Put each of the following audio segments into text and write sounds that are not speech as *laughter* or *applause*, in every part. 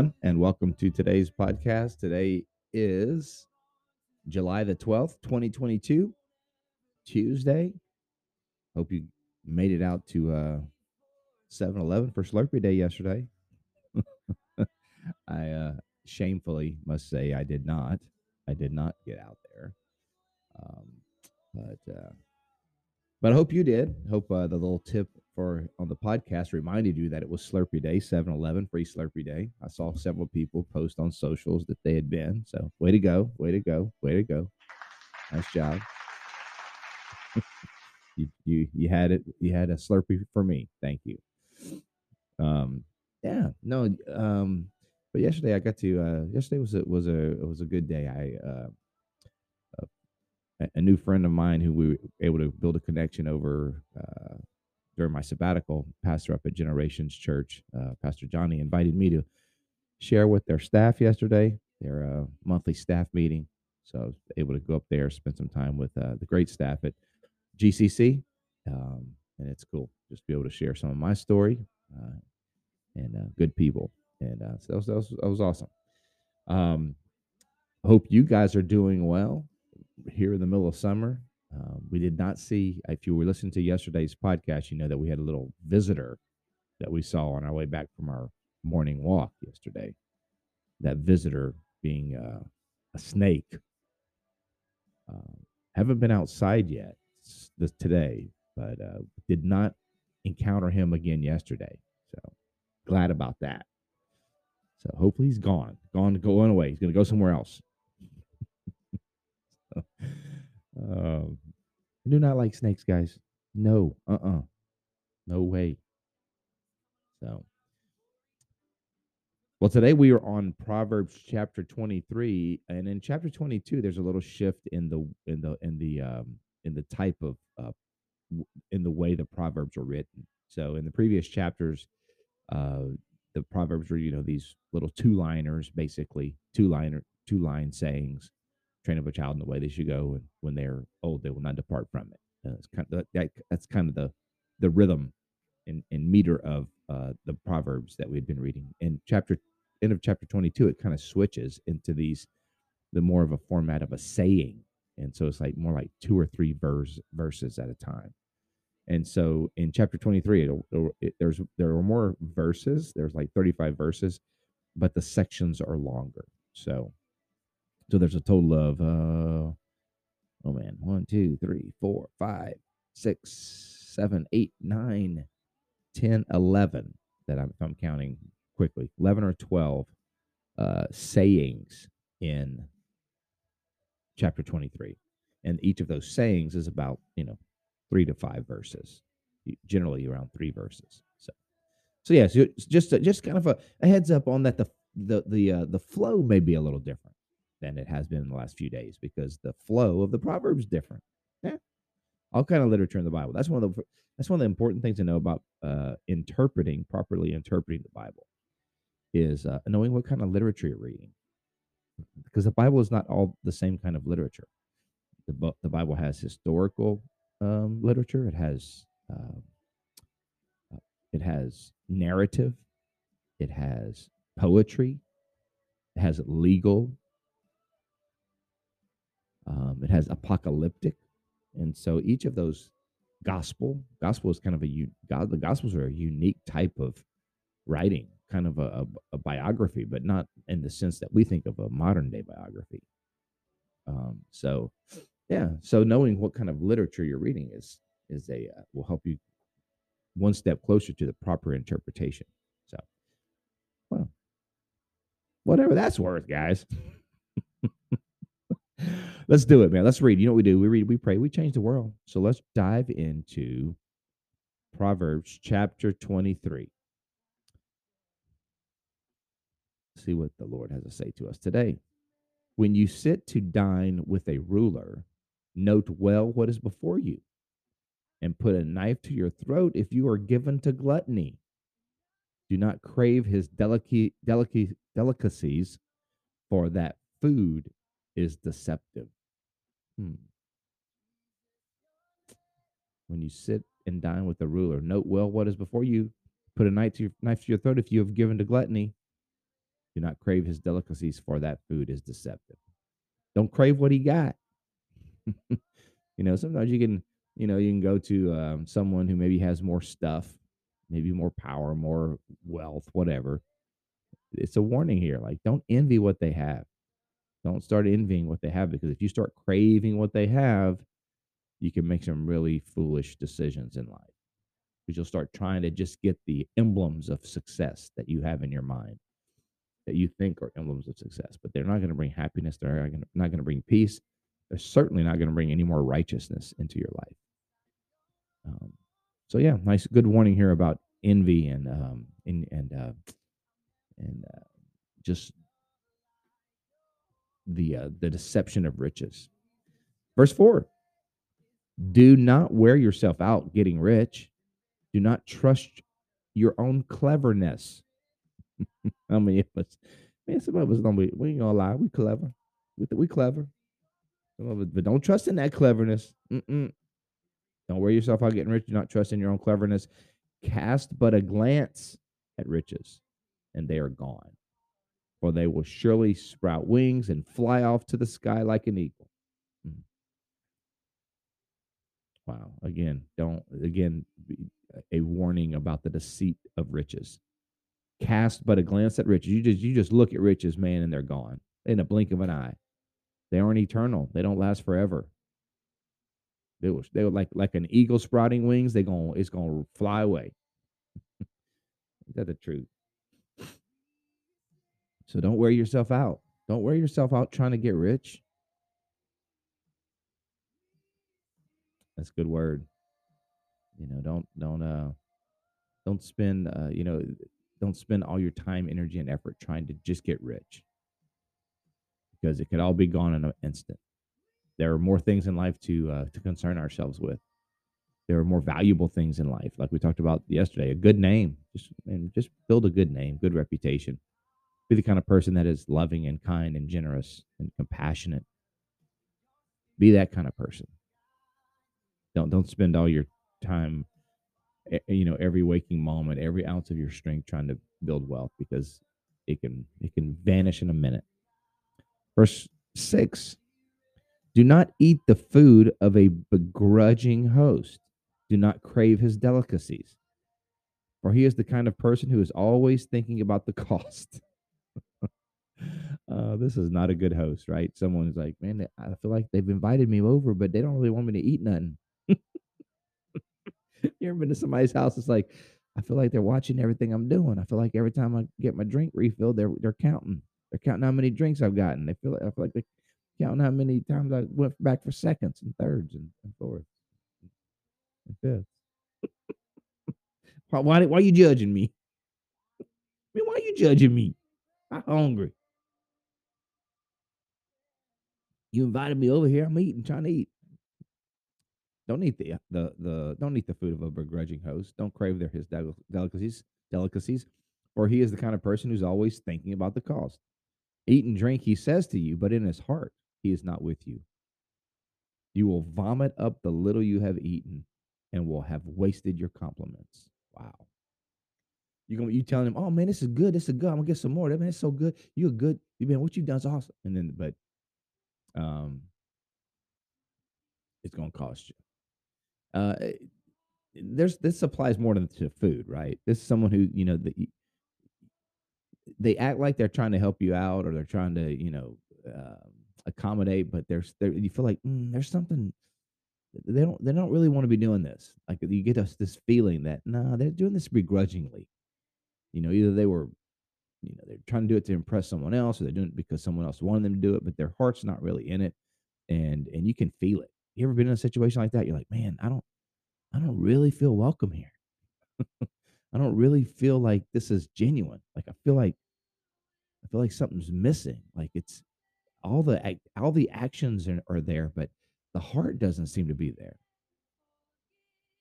Everyone, and welcome to today's podcast. Today is July the 12th, 2022, Tuesday. Hope you made it out to uh, 7 Eleven for Slurpee Day yesterday. *laughs* I uh, shamefully must say I did not. I did not get out there. Um, but uh, but I hope you did. Hope uh, the little tip for on the podcast reminded you that it was Slurpee Day, 7 Eleven, free Slurpee Day. I saw several people post on socials that they had been. So, way to go. Way to go. Way to go. Nice job. *laughs* you, you, you had it. You had a Slurpee for me. Thank you. Um, yeah, no, um, but yesterday I got to, uh, yesterday was a, was a, it was a good day. I, uh, a new friend of mine who we were able to build a connection over uh, during my sabbatical, pastor up at Generations Church, uh, Pastor Johnny invited me to share with their staff yesterday, their uh, monthly staff meeting. So I was able to go up there, spend some time with uh, the great staff at GCC. Um, and it's cool just to be able to share some of my story uh, and uh, good people. And so that was, that was, that was awesome. Um, hope you guys are doing well here in the middle of summer. Um, we did not see, if you were listening to yesterday's podcast, you know that we had a little visitor that we saw on our way back from our morning walk yesterday. That visitor being uh, a snake. Uh, haven't been outside yet this, today, but uh, did not encounter him again yesterday. So glad about that. So hopefully he's gone, gone, going away. He's going to go somewhere else. Um, I do not like snakes, guys. No, uh uh-uh. uh No way. So, well, today we are on Proverbs chapter 23, and in chapter 22, there's a little shift in the in the in the um in the type of uh in the way the proverbs are written. So, in the previous chapters, uh, the proverbs were you know these little two liners, basically two liner two line sayings train up a child in the way they should go, and when they're old, they will not depart from it. It's kind of that, that's kind of the the rhythm and, and meter of uh, the proverbs that we've been reading. In chapter end of chapter twenty two, it kind of switches into these the more of a format of a saying, and so it's like more like two or three verse verses at a time. And so in chapter 23, it'll, it'll, it, there's there are more verses. There's like 35 verses, but the sections are longer. So so there's a total of uh oh man, one, two, three, four, five, six, seven, eight, nine, ten, eleven that I'm I'm counting quickly. Eleven or twelve uh sayings in chapter 23. And each of those sayings is about, you know, three to five verses, generally around three verses. So, so yeah, so just just kind of a, a heads up on that. The the the uh, the flow may be a little different than it has been in the last few days because the flow of the proverbs different. Yeah, all kind of literature in the Bible. That's one of the that's one of the important things to know about uh, interpreting properly interpreting the Bible is uh, knowing what kind of literature you're reading because the Bible is not all the same kind of literature. The the Bible has historical um, literature. It has um, uh, it has narrative. It has poetry. It has legal um, it has apocalyptic, and so each of those gospel gospel is kind of a God. The gospels are a unique type of writing, kind of a, a, a biography, but not in the sense that we think of a modern day biography. Um, so, yeah. So knowing what kind of literature you're reading is is a uh, will help you one step closer to the proper interpretation. So, well, whatever that's worth, guys. *laughs* let's do it, man. Let's read. You know what we do? We read, we pray, we change the world. So let's dive into Proverbs chapter 23. See what the Lord has to say to us today. When you sit to dine with a ruler, note well what is before you, and put a knife to your throat if you are given to gluttony. Do not crave his delicacies, for that food is deceptive. Hmm. When you sit and dine with the ruler, note well what is before you. Put a knife to your, knife to your throat if you have given to gluttony. Do not crave his delicacies, for that food is deceptive. Don't crave what he got. *laughs* you know, sometimes you can, you know, you can go to um, someone who maybe has more stuff, maybe more power, more wealth, whatever. It's a warning here. Like, don't envy what they have. Don't start envying what they have because if you start craving what they have, you can make some really foolish decisions in life. Because you'll start trying to just get the emblems of success that you have in your mind that you think are emblems of success, but they're not going to bring happiness. They're not going to bring peace. They're certainly not going to bring any more righteousness into your life. Um, so yeah, nice, good warning here about envy and um, and and uh, and uh, just the uh, the deception of riches. Verse four: Do not wear yourself out getting rich. Do not trust your own cleverness. How many of? Man, some of us don't be. We ain't gonna lie. We clever. We we clever. Some of us, but don't trust in that cleverness. Mm-mm. Don't wear yourself out getting rich. Do not trust in your own cleverness. Cast but a glance at riches, and they are gone. For they will surely sprout wings and fly off to the sky like an eagle. Mm. Wow. Again, don't again a warning about the deceit of riches cast but a glance at riches. You just you just look at riches, man, and they're gone in a blink of an eye. They aren't eternal. They don't last forever. They were they were like like an eagle sprouting wings. They going it's gonna fly away. *laughs* Is that the truth? So don't wear yourself out. Don't wear yourself out trying to get rich. That's a good word. You know, don't don't uh don't spend uh you know don't spend all your time, energy, and effort trying to just get rich because it could all be gone in an instant. There are more things in life to uh, to concern ourselves with. There are more valuable things in life, like we talked about yesterday. A good name, just and just build a good name, good reputation. Be the kind of person that is loving and kind and generous and compassionate. Be that kind of person. Don't don't spend all your time eh, eh, you know every waking moment every ounce of your strength trying to build wealth because it can it can vanish in a minute verse 6 do not eat the food of a begrudging host do not crave his delicacies for he is the kind of person who is always thinking about the *laughs* cost uh, this is not a good host right someone's like man i feel like they've invited me over but they don't really want me to eat nothing *laughs* you ever been to somebody's house? It's like, I feel like they're watching everything I'm doing. I feel like every time I get my drink refilled, they're they're counting. They're counting how many drinks I've gotten. They feel like, I feel like they're counting how many times I went back for seconds and thirds and, and fourths and fifths. *laughs* why, why why are you judging me? I mean, why are you judging me? I'm hungry. You invited me over here. I'm eating, trying to eat. Don't eat the the the don't eat the food of a begrudging host. Don't crave their his delicacies delicacies, for he is the kind of person who's always thinking about the cost. Eat and drink, he says to you, but in his heart he is not with you. You will vomit up the little you have eaten, and will have wasted your compliments. Wow. You gonna you telling him, oh man, this is good. This is good. I'm gonna get some more. That man, it's so good. You're good. You man, what you done is awesome. And then, but um, it's gonna cost you. Uh, eh, there's this applies more than to food, right? This is someone who you know the, they act like they're trying to help you out or they're trying to you know uh, accommodate, but there's there you feel like mm, there's something they don't they don't really want to be doing this. Like you get us this feeling that no, nah, they're doing this begrudgingly. You know, either they were you know they're trying to do it to impress someone else or they're doing it because someone else wanted them to do it but their heart's not really in it and and you can feel it you ever been in a situation like that? You're like, man, I don't, I don't really feel welcome here. *laughs* I don't really feel like this is genuine. Like I feel like I feel like something's missing. Like it's all the all the actions are, are there, but the heart doesn't seem to be there.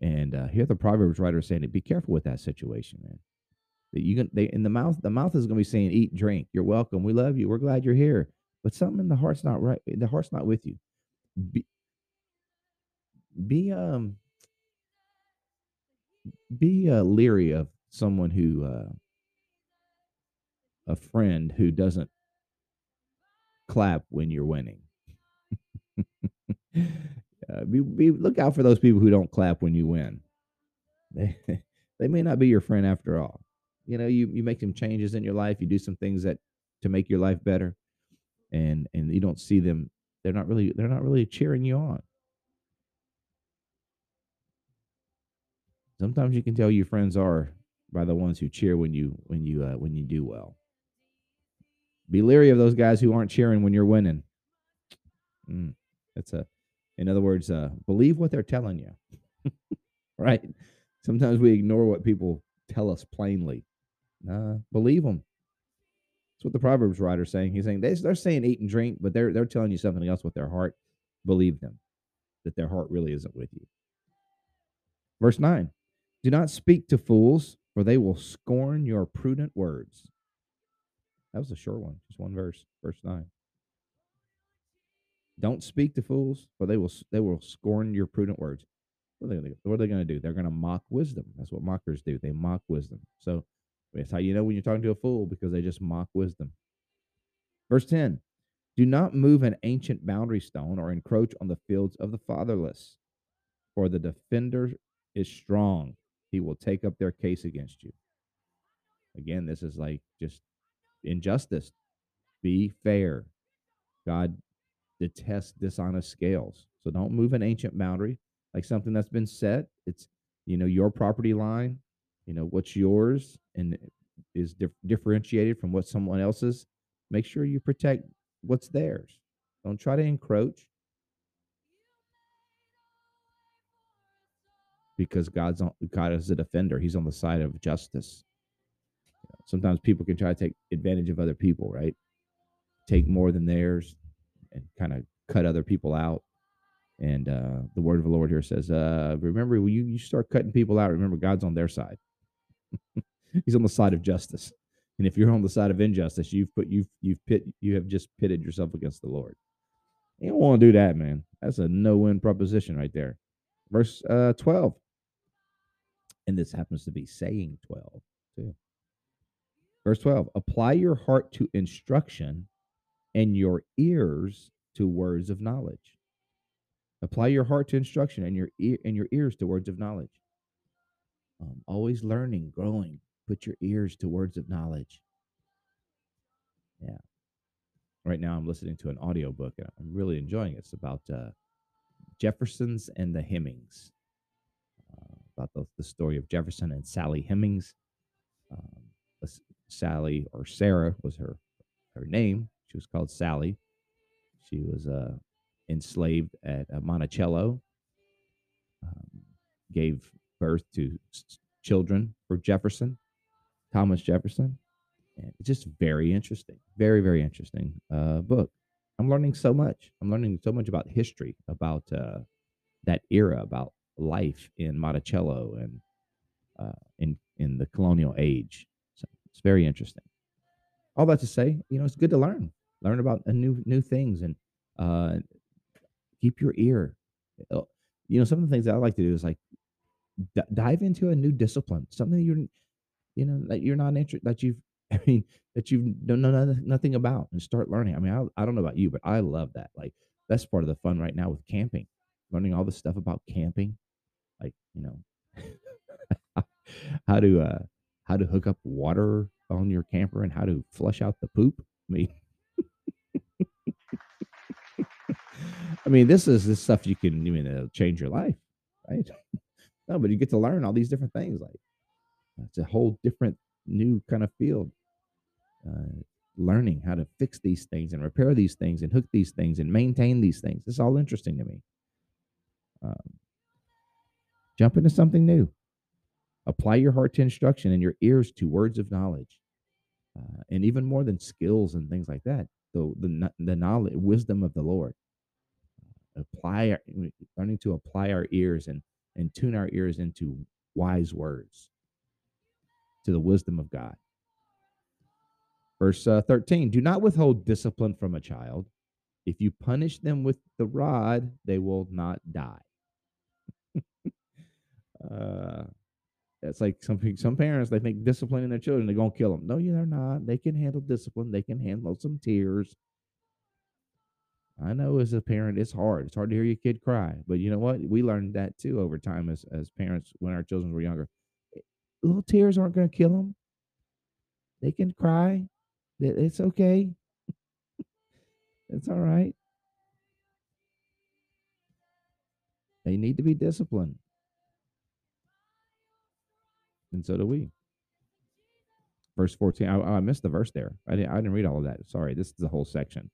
And uh, here the Proverbs writer is saying, "Be careful with that situation, man. That you can they in the mouth, the mouth is going to be saying, "Eat, drink. You're welcome. We love you. We're glad you're here." But something in the heart's not right. The heart's not with you. Be, be um be uh, leery of someone who uh, a friend who doesn't clap when you're winning. *laughs* uh, be, be look out for those people who don't clap when you win. *laughs* They they may not be your friend after all. You know, you you make some changes in your life, you do some things that to make your life better, and and you don't see them. They're not really they're not really cheering you on. Sometimes you can tell your friends are by the ones who cheer when you when you uh, when you do well. Be leery of those guys who aren't cheering when you're winning. Mm, that's a, in other words, uh, believe what they're telling you. *laughs* right? Sometimes we ignore what people tell us plainly. Nah, believe them. That's what the Proverbs writer is saying. He's saying they, they're saying eat and drink, but they're they're telling you something else with their heart. Believe them that their heart really isn't with you. Verse 9 Do not speak to fools, for they will scorn your prudent words. That was a short one, just one verse, verse 9. Don't speak to fools, for they will they will scorn your prudent words. What are they going to do? They're going to mock wisdom. That's what mockers do. They mock wisdom. So that's how you know when you're talking to a fool because they just mock wisdom. Verse 10 Do not move an ancient boundary stone or encroach on the fields of the fatherless, for the defender is strong. He will take up their case against you. Again, this is like just injustice. Be fair. God detests dishonest scales. So don't move an ancient boundary like something that's been set. It's, you know, your property line, you know, what's yours and is dif- differentiated from what someone else's. Make sure you protect what's theirs. Don't try to encroach because God's on, God is a defender. He's on the side of justice. Sometimes people can try to take advantage of other people, right? Take more than theirs and kind of cut other people out. And uh, the word of the Lord here says, uh, remember, when you, you start cutting people out, remember God's on their side. *laughs* He's on the side of justice. And if you're on the side of injustice, you've put you've you've pit you have just pitted yourself against the Lord. You don't want to do that, man. That's a no-win proposition right there. Verse uh, 12. And this happens to be saying 12 too. Verse 12. Apply your heart to instruction and your ears to words of knowledge. Apply your heart to instruction and your ear and your ears to words of knowledge. Um, always learning, growing. Put your ears to words of knowledge. Yeah. Right now, I'm listening to an audiobook and I'm really enjoying it. It's about uh, Jeffersons and the Hemings, uh, about the, the story of Jefferson and Sally Hemings. Um, Sally or Sarah was her her name. She was called Sally. She was uh, enslaved at uh, Monticello. Um, gave birth to children for Jefferson, Thomas Jefferson. And it's just very interesting, very very interesting uh, book. I'm learning so much. I'm learning so much about history, about uh, that era, about life in Monticello and uh, in in the colonial age. So it's very interesting. All that to say, you know, it's good to learn, learn about new new things, and uh, keep your ear. Uh, you know, some of the things that I like to do is like d- dive into a new discipline, something you're, you know, that you're not interested, that you've, *laughs* I mean, that you don't know nothing about, and start learning. I mean, I, I don't know about you, but I love that. Like that's part of the fun right now with camping, learning all the stuff about camping, like you know, *laughs* how to uh how to hook up water on your camper and how to flush out the poop. I mean. *laughs* I mean, this is this stuff you can, you know, change your life, right? No, but you get to learn all these different things. Like it's a whole different new kind of field. Uh, learning how to fix these things and repair these things and hook these things and maintain these things. It's all interesting to me. Um, jump into something new. Apply your heart to instruction and your ears to words of knowledge. Uh, and even more than skills and things like that, the, the, the knowledge, wisdom of the Lord. Apply, our, learning to apply our ears and, and tune our ears into wise words, to the wisdom of God. Verse uh, 13 Do not withhold discipline from a child. If you punish them with the rod, they will not die. *laughs* uh, it's like some some parents they think disciplining their children they're gonna kill them. No, they're not. They can handle discipline. They can handle some tears. I know as a parent it's hard. It's hard to hear your kid cry, but you know what? We learned that too over time as as parents when our children were younger. Eh, little tears aren't going to kill them. They can cry. It's okay. *laughs* it's all right. They need to be disciplined. And so do we. Verse 14. I, I missed the verse there. I didn't, I didn't read all of that. Sorry. This is the whole section.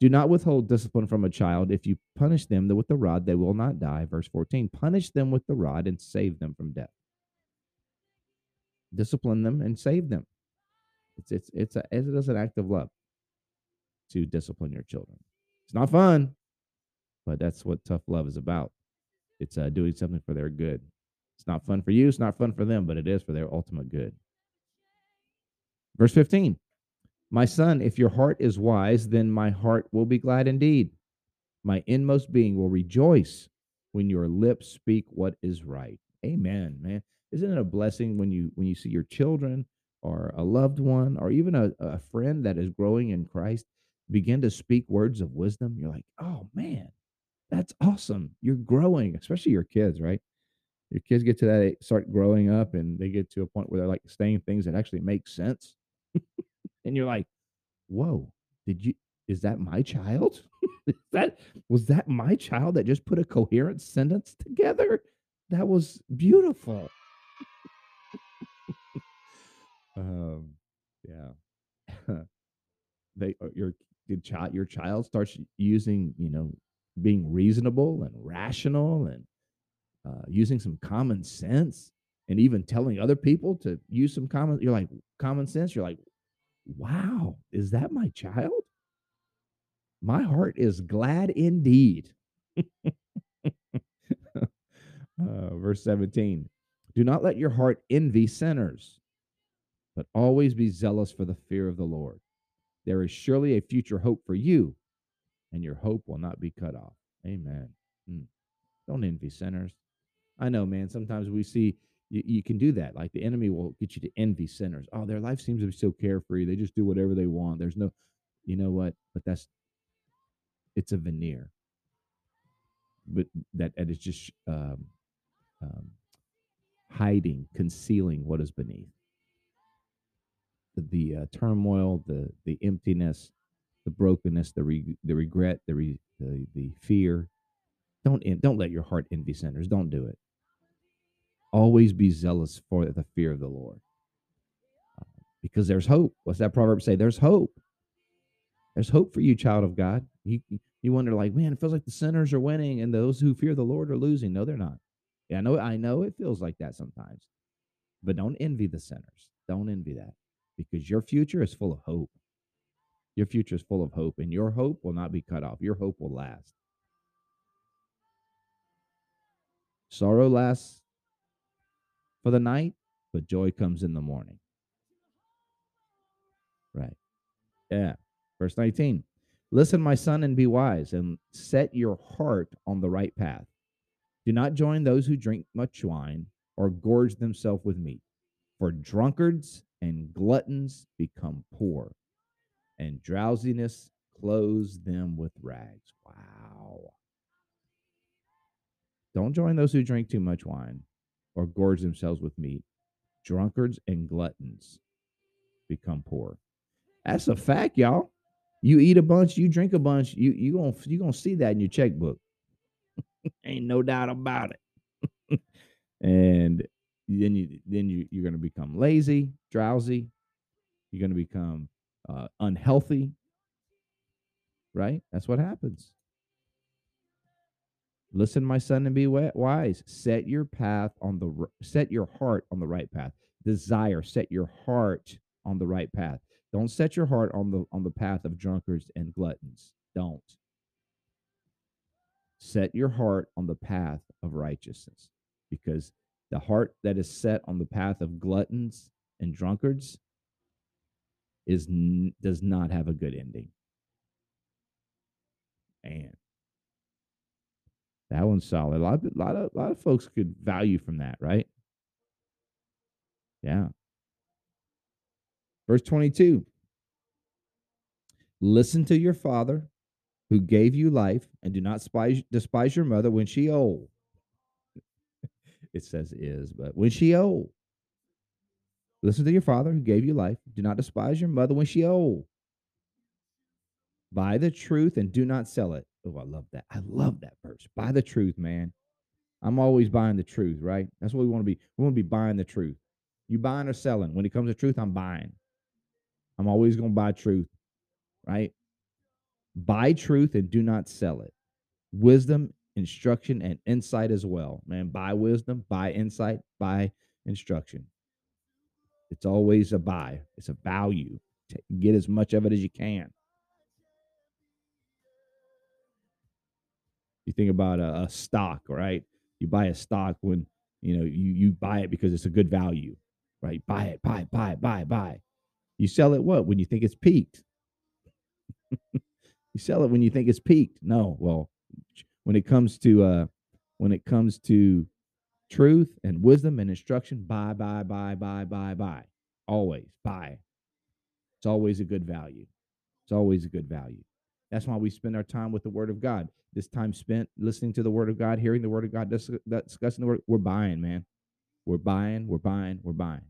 Do not withhold discipline from a child. If you punish them with the rod, they will not die. Verse 14. Punish them with the rod and save them from death. Discipline them and save them. It's it's it's a it is an act of love to discipline your children. It's not fun, but that's what tough love is about. It's uh, doing something for their good. It's not fun for you. It's not fun for them, but it is for their ultimate good. Verse 15 My son, if your heart is wise, then my heart will be glad indeed. My inmost being will rejoice when your lips speak what is right. Amen, man. Isn't it a blessing when you when you see your children or a loved one or even a, a friend that is growing in Christ begin to speak words of wisdom? You're like, oh man, that's awesome. You're growing, especially your kids, right? Your kids get to that eh, start growing up and they get to a point where they're like saying things that actually make sense. And you're like, whoa, did you is that my child? *laughs* that was that my child that just put a coherent sentence together? That was beautiful. *laughs* um, yeah. *laughs* they uh, your your child your child starts using you know being reasonable and rational and uh, using some common sense and even telling other people to use some common you're like common sense you're like wow is that my child? My heart is glad indeed. *laughs* Uh, verse 17 do not let your heart envy sinners but always be zealous for the fear of the lord. There is surely a future hope for you and your hope will not be cut off. Amen. Mm. don't envy sinners. I know, man. Sometimes we see you, you, can do that. Like the enemy will get you to envy sinners. Oh, their life seems to be so carefree. They just do whatever they want. There's no, you know what? But that's, it's a veneer. But that, it is just um, um, hiding, concealing what is beneath. The, the uh, turmoil, the the emptiness, the brokenness, the re, the regret, the, re, the the fear. Don't don't let your heart envy sinners. Don't do it always be zealous for the fear of the Lord. Because there's hope. What's that proverb say? There's hope. There's hope for you, child of God. You you wonder, like, man, it feels like the sinners are winning and those who fear the Lord are losing. No, they're not. Yeah, I know, I know it feels like that sometimes. But don't envy the sinners. Don't envy that. Because your future is full of hope. Your future is full of hope, and your hope will not be cut off. Your hope will last. Sorrow lasts for the night, but joy comes in the morning. Right. Yeah. Verse 19. Listen, my son, and be wise, and set your heart on the right path. Do not join those who drink much wine or gorge themselves with meat, for drunkards and gluttons become poor, and drowsiness clothes them with rags. Wow. Don't join those who drink too much wine or gorge themselves with meat. Drunkards and gluttons become poor. That's a fact, y'all. You eat a bunch, you drink a bunch, you you gonna you gonna see that in your checkbook. *laughs* Ain't no doubt about it. *laughs* and then you then you you're gonna become lazy, drowsy. You're gonna become uh, unhealthy. Right? That's what happens. Listen, my son, and be wise. Set your path on the set your heart on the right path. Desire, set your heart on the right path. Don't set your heart on the on the path of drunkards and gluttons. Don't. Set your heart on the path of righteousness because the heart that is set on the path of gluttons and drunkards is does not have a good ending. Man, that one's solid. A lot, of, lot of, lot of folks could value from that, right? Yeah. Verse 22 Listen to your father who gave you life, and do not despise, despise your mother when she old. *laughs* it says is, but when she old. Listen to your father who gave you life. Do not despise your mother when she old. Buy the truth and do not sell it. Oh, I love that. I love that verse. Buy the truth, man. I'm always buying the truth, right? That's what we want to be. We want to be buying the truth. You buying or selling? When it comes to truth, I'm buying. I'm always going to buy truth, right? Buy truth and do not sell it. Wisdom, instruction, and insight as well. Man, buy wisdom, buy insight, buy instruction. It's always a buy, it's a value. Get as much of it as you can. You think about a, a stock, right? You buy a stock when you know you you buy it because it's a good value, right? Buy it, buy, it, buy, buy, buy. You sell it what when you think it's peaked. *laughs* you sell it when you think it's peaked. No, well, when it comes to uh when it comes to truth and wisdom and instruction, buy, buy, buy, buy, buy, buy. Always buy. It's always a good value. It's always a good value. That's why we spend our time with the Word of God. This time spent listening to the Word of God, hearing the Word of God, discussing the Word, we're buying, man. We're buying, we're buying, we're buying.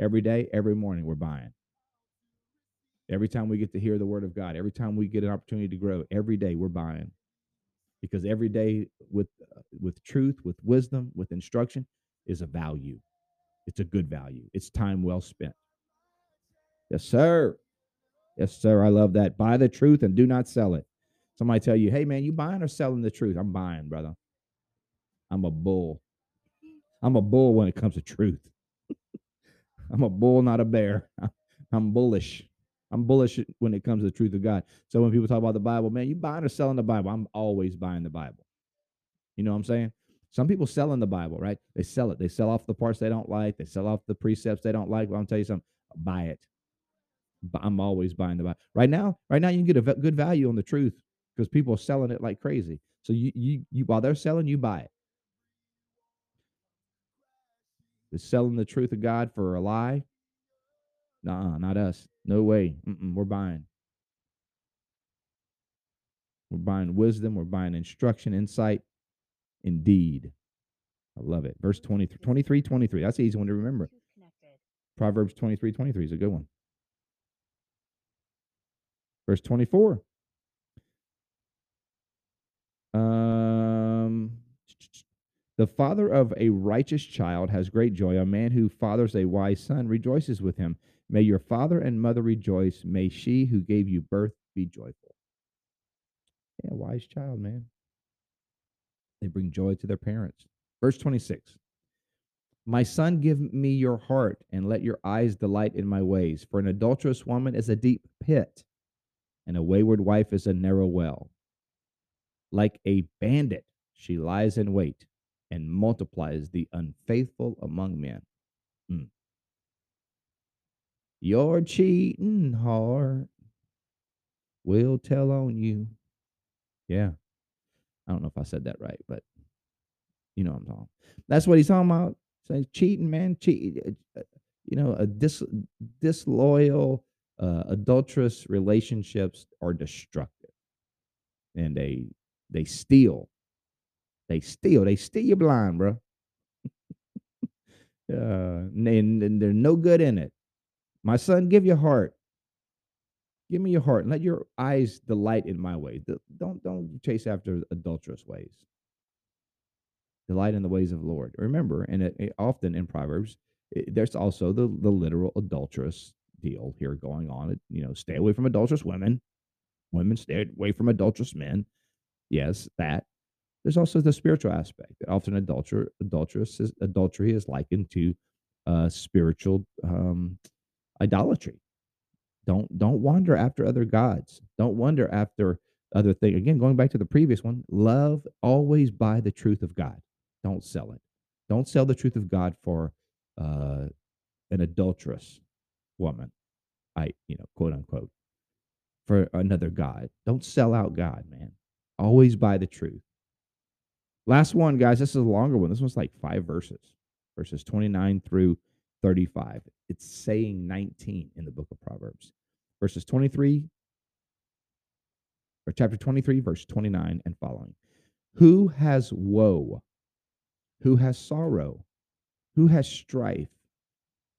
Every day, every morning, we're buying. Every time we get to hear the Word of God, every time we get an opportunity to grow, every day we're buying. Because every day with uh, with truth, with wisdom, with instruction is a value. It's a good value. It's time well spent. Yes, sir. Yes, sir. I love that. Buy the truth and do not sell it. Somebody tell you, hey, man, you buying or selling the truth? I'm buying, brother. I'm a bull. I'm a bull when it comes to truth. *laughs* I'm a bull, not a bear. *laughs* I'm bullish. I'm bullish when it comes to the truth of God. So when people talk about the Bible, man, you buying or selling the Bible? I'm always buying the Bible. You know what I'm saying? Some people sell in the Bible, right? They sell it. They sell off the parts they don't like. They sell off the precepts they don't like. I'm tell you something. Buy it. I'm always buying the Bible. Right now, right now, you can get a good value on the truth because people are selling it like crazy. So you, you, you, while they're selling, you buy it. Is selling the truth of God for a lie? Nah, not us. No way. Mm-mm, we're buying. We're buying wisdom. We're buying instruction, insight, indeed. I love it. Verse 23, 23, 23. That's an easy one to remember. Proverbs 23, 23 is a good one. Verse 24. Um, the father of a righteous child has great joy. A man who fathers a wise son rejoices with him. May your father and mother rejoice. May she who gave you birth be joyful. Yeah, wise child, man. They bring joy to their parents. Verse 26. My son, give me your heart and let your eyes delight in my ways. For an adulterous woman is a deep pit, and a wayward wife is a narrow well. Like a bandit, she lies in wait and multiplies the unfaithful among men. Mm. Your cheating heart will tell on you. Yeah. I don't know if I said that right, but you know what I'm talking. That's what he's talking about. Saying cheating, man, cheat. Uh, uh, you know, a dis disloyal uh, adulterous relationships are destructive. And they they steal. They steal. They steal you blind bro uh, *laughs* and, and they're no good in it. My son give your heart. Give me your heart. And let your eyes delight in my ways. Don't don't chase after adulterous ways. Delight in the ways of the lord. Remember and it, it, often in proverbs it, there's also the the literal adulterous deal here going on. It, You know, stay away from adulterous women. Women stay away from adulterous men. Yes, that. there's also the spiritual aspect. Often adulterer, adulteress is, adultery is likened to uh, spiritual um, idolatry. Don't don't wander after other gods. Don't wander after other things. Again, going back to the previous one, love always buy the truth of God. Don't sell it. Don't sell the truth of God for uh, an adulterous woman. I, you know, quote unquote, for another God. Don't sell out God, man. Always buy the truth. Last one, guys. This is a longer one. This one's like five verses, verses 29 through 35. It's saying 19 in the book of Proverbs. Verses 23 or chapter 23, verse 29 and following. Who has woe? Who has sorrow? Who has strife?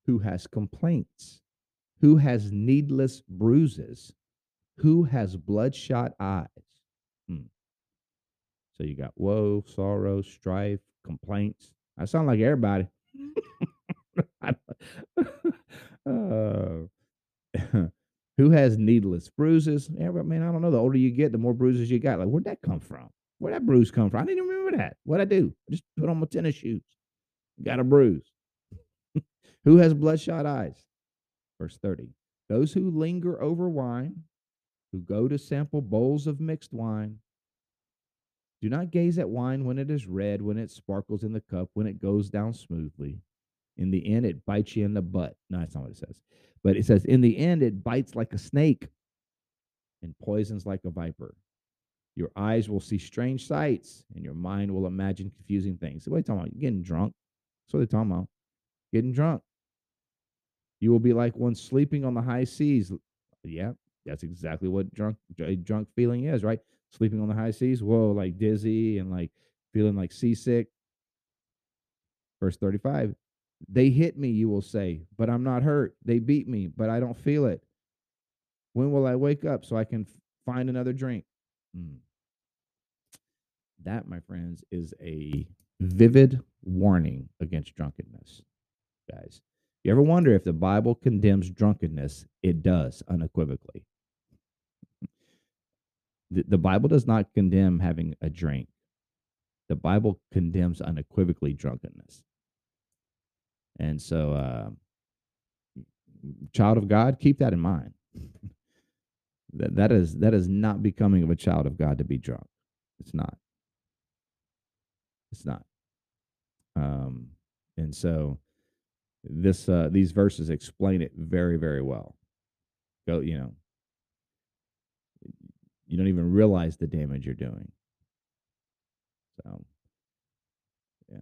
Who has complaints? Who has needless bruises? Who has bloodshot eyes? Hmm. So you got woe, sorrow, strife, complaints. I sound like everybody. *laughs* uh, *laughs* who has needless bruises? Yeah, man, I don't know. The older you get, the more bruises you got. Like, where'd that come from? Where'd that bruise come from? I didn't even remember that. What'd I do? I just put on my tennis shoes. Got a bruise. *laughs* who has bloodshot eyes? Verse 30. Those who linger over wine, who go to sample bowls of mixed wine. Do not gaze at wine when it is red, when it sparkles in the cup, when it goes down smoothly. In the end, it bites you in the butt. No, that's not what it says. But it says, in the end, it bites like a snake and poisons like a viper. Your eyes will see strange sights, and your mind will imagine confusing things. What are you talking about? You're getting drunk. That's what they're talking about. Getting drunk. You will be like one sleeping on the high seas. Yeah, that's exactly what drunk drunk feeling is, right? Sleeping on the high seas. Whoa, like dizzy and like feeling like seasick. Verse 35 they hit me, you will say, but I'm not hurt. They beat me, but I don't feel it. When will I wake up so I can find another drink? Mm. That, my friends, is a vivid warning against drunkenness, guys. You ever wonder if the Bible condemns drunkenness? It does unequivocally. The, the Bible does not condemn having a drink. The Bible condemns unequivocally drunkenness. And so, uh, child of God, keep that in mind. *laughs* that that is that is not becoming of a child of God to be drunk. It's not. It's not. Um, and so this uh, these verses explain it very very well. Go, you know, you don't even realize the damage you're doing. So, yeah,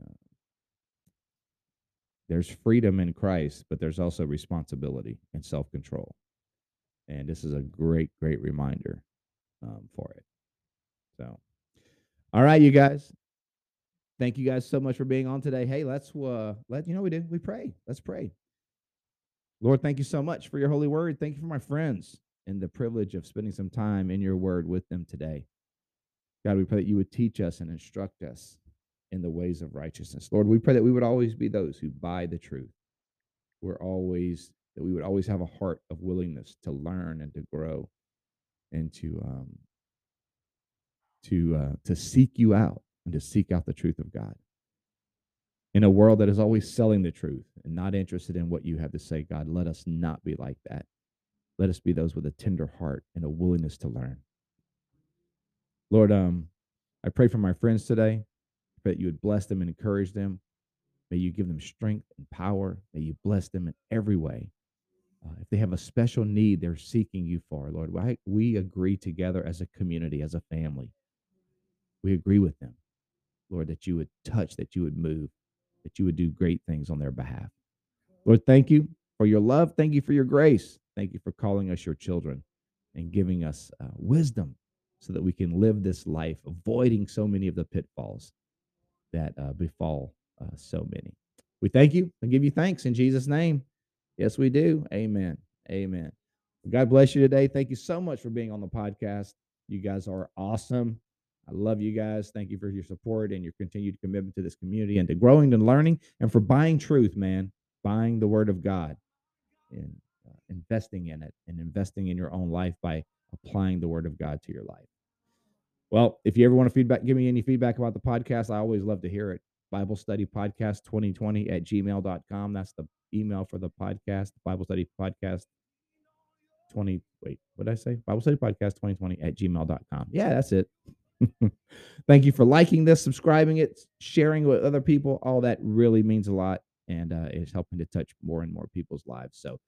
there's freedom in Christ, but there's also responsibility and self control. And this is a great, great reminder um, for it. So, all right, you guys. Thank you guys so much for being on today. Hey, let's uh let you know we do. We pray. Let's pray. Lord, thank you so much for your holy word. Thank you for my friends and the privilege of spending some time in your word with them today. God, we pray that you would teach us and instruct us in the ways of righteousness. Lord, we pray that we would always be those who buy the truth. We're always that we would always have a heart of willingness to learn and to grow and to um to uh to seek you out and to seek out the truth of God. In a world that is always selling the truth and not interested in what you have to say, God, let us not be like that. Let us be those with a tender heart and a willingness to learn. Lord, um, I pray for my friends today that you would bless them and encourage them. May you give them strength and power. May you bless them in every way. Uh, if they have a special need they're seeking you for, Lord, we agree together as a community, as a family. We agree with them, Lord, that you would touch, that you would move, that you would do great things on their behalf. Lord, thank you for your love. Thank you for your grace. Thank you for calling us your children and giving us uh, wisdom so that we can live this life, avoiding so many of the pitfalls that uh, befall uh, so many. We thank you and give you thanks in Jesus' name. Yes, we do. Amen. Amen. God bless you today. Thank you so much for being on the podcast. You guys are awesome. I love you guys. Thank you for your support and your continued commitment to this community and to growing and learning and for buying truth, man, buying the word of God and uh, investing in it and investing in your own life by applying the word of God to your life. Well, if you ever want to feedback, give me any feedback about the podcast. I always love to hear it. Bible Study Podcast 2020 at gmail.com. That's the email for the podcast, Bible Study Podcast 20. Wait, what did I say? Bible Study Podcast 2020 at gmail.com. Yeah, that's it. *laughs* Thank you for liking this, subscribing it, sharing with other people. All that really means a lot and uh, is helping to touch more and more people's lives. So,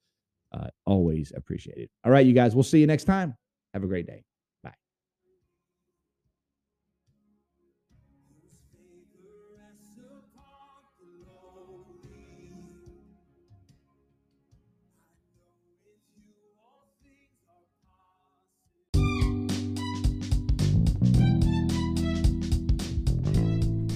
uh, always appreciated. All right, you guys, we'll see you next time. Have a great day.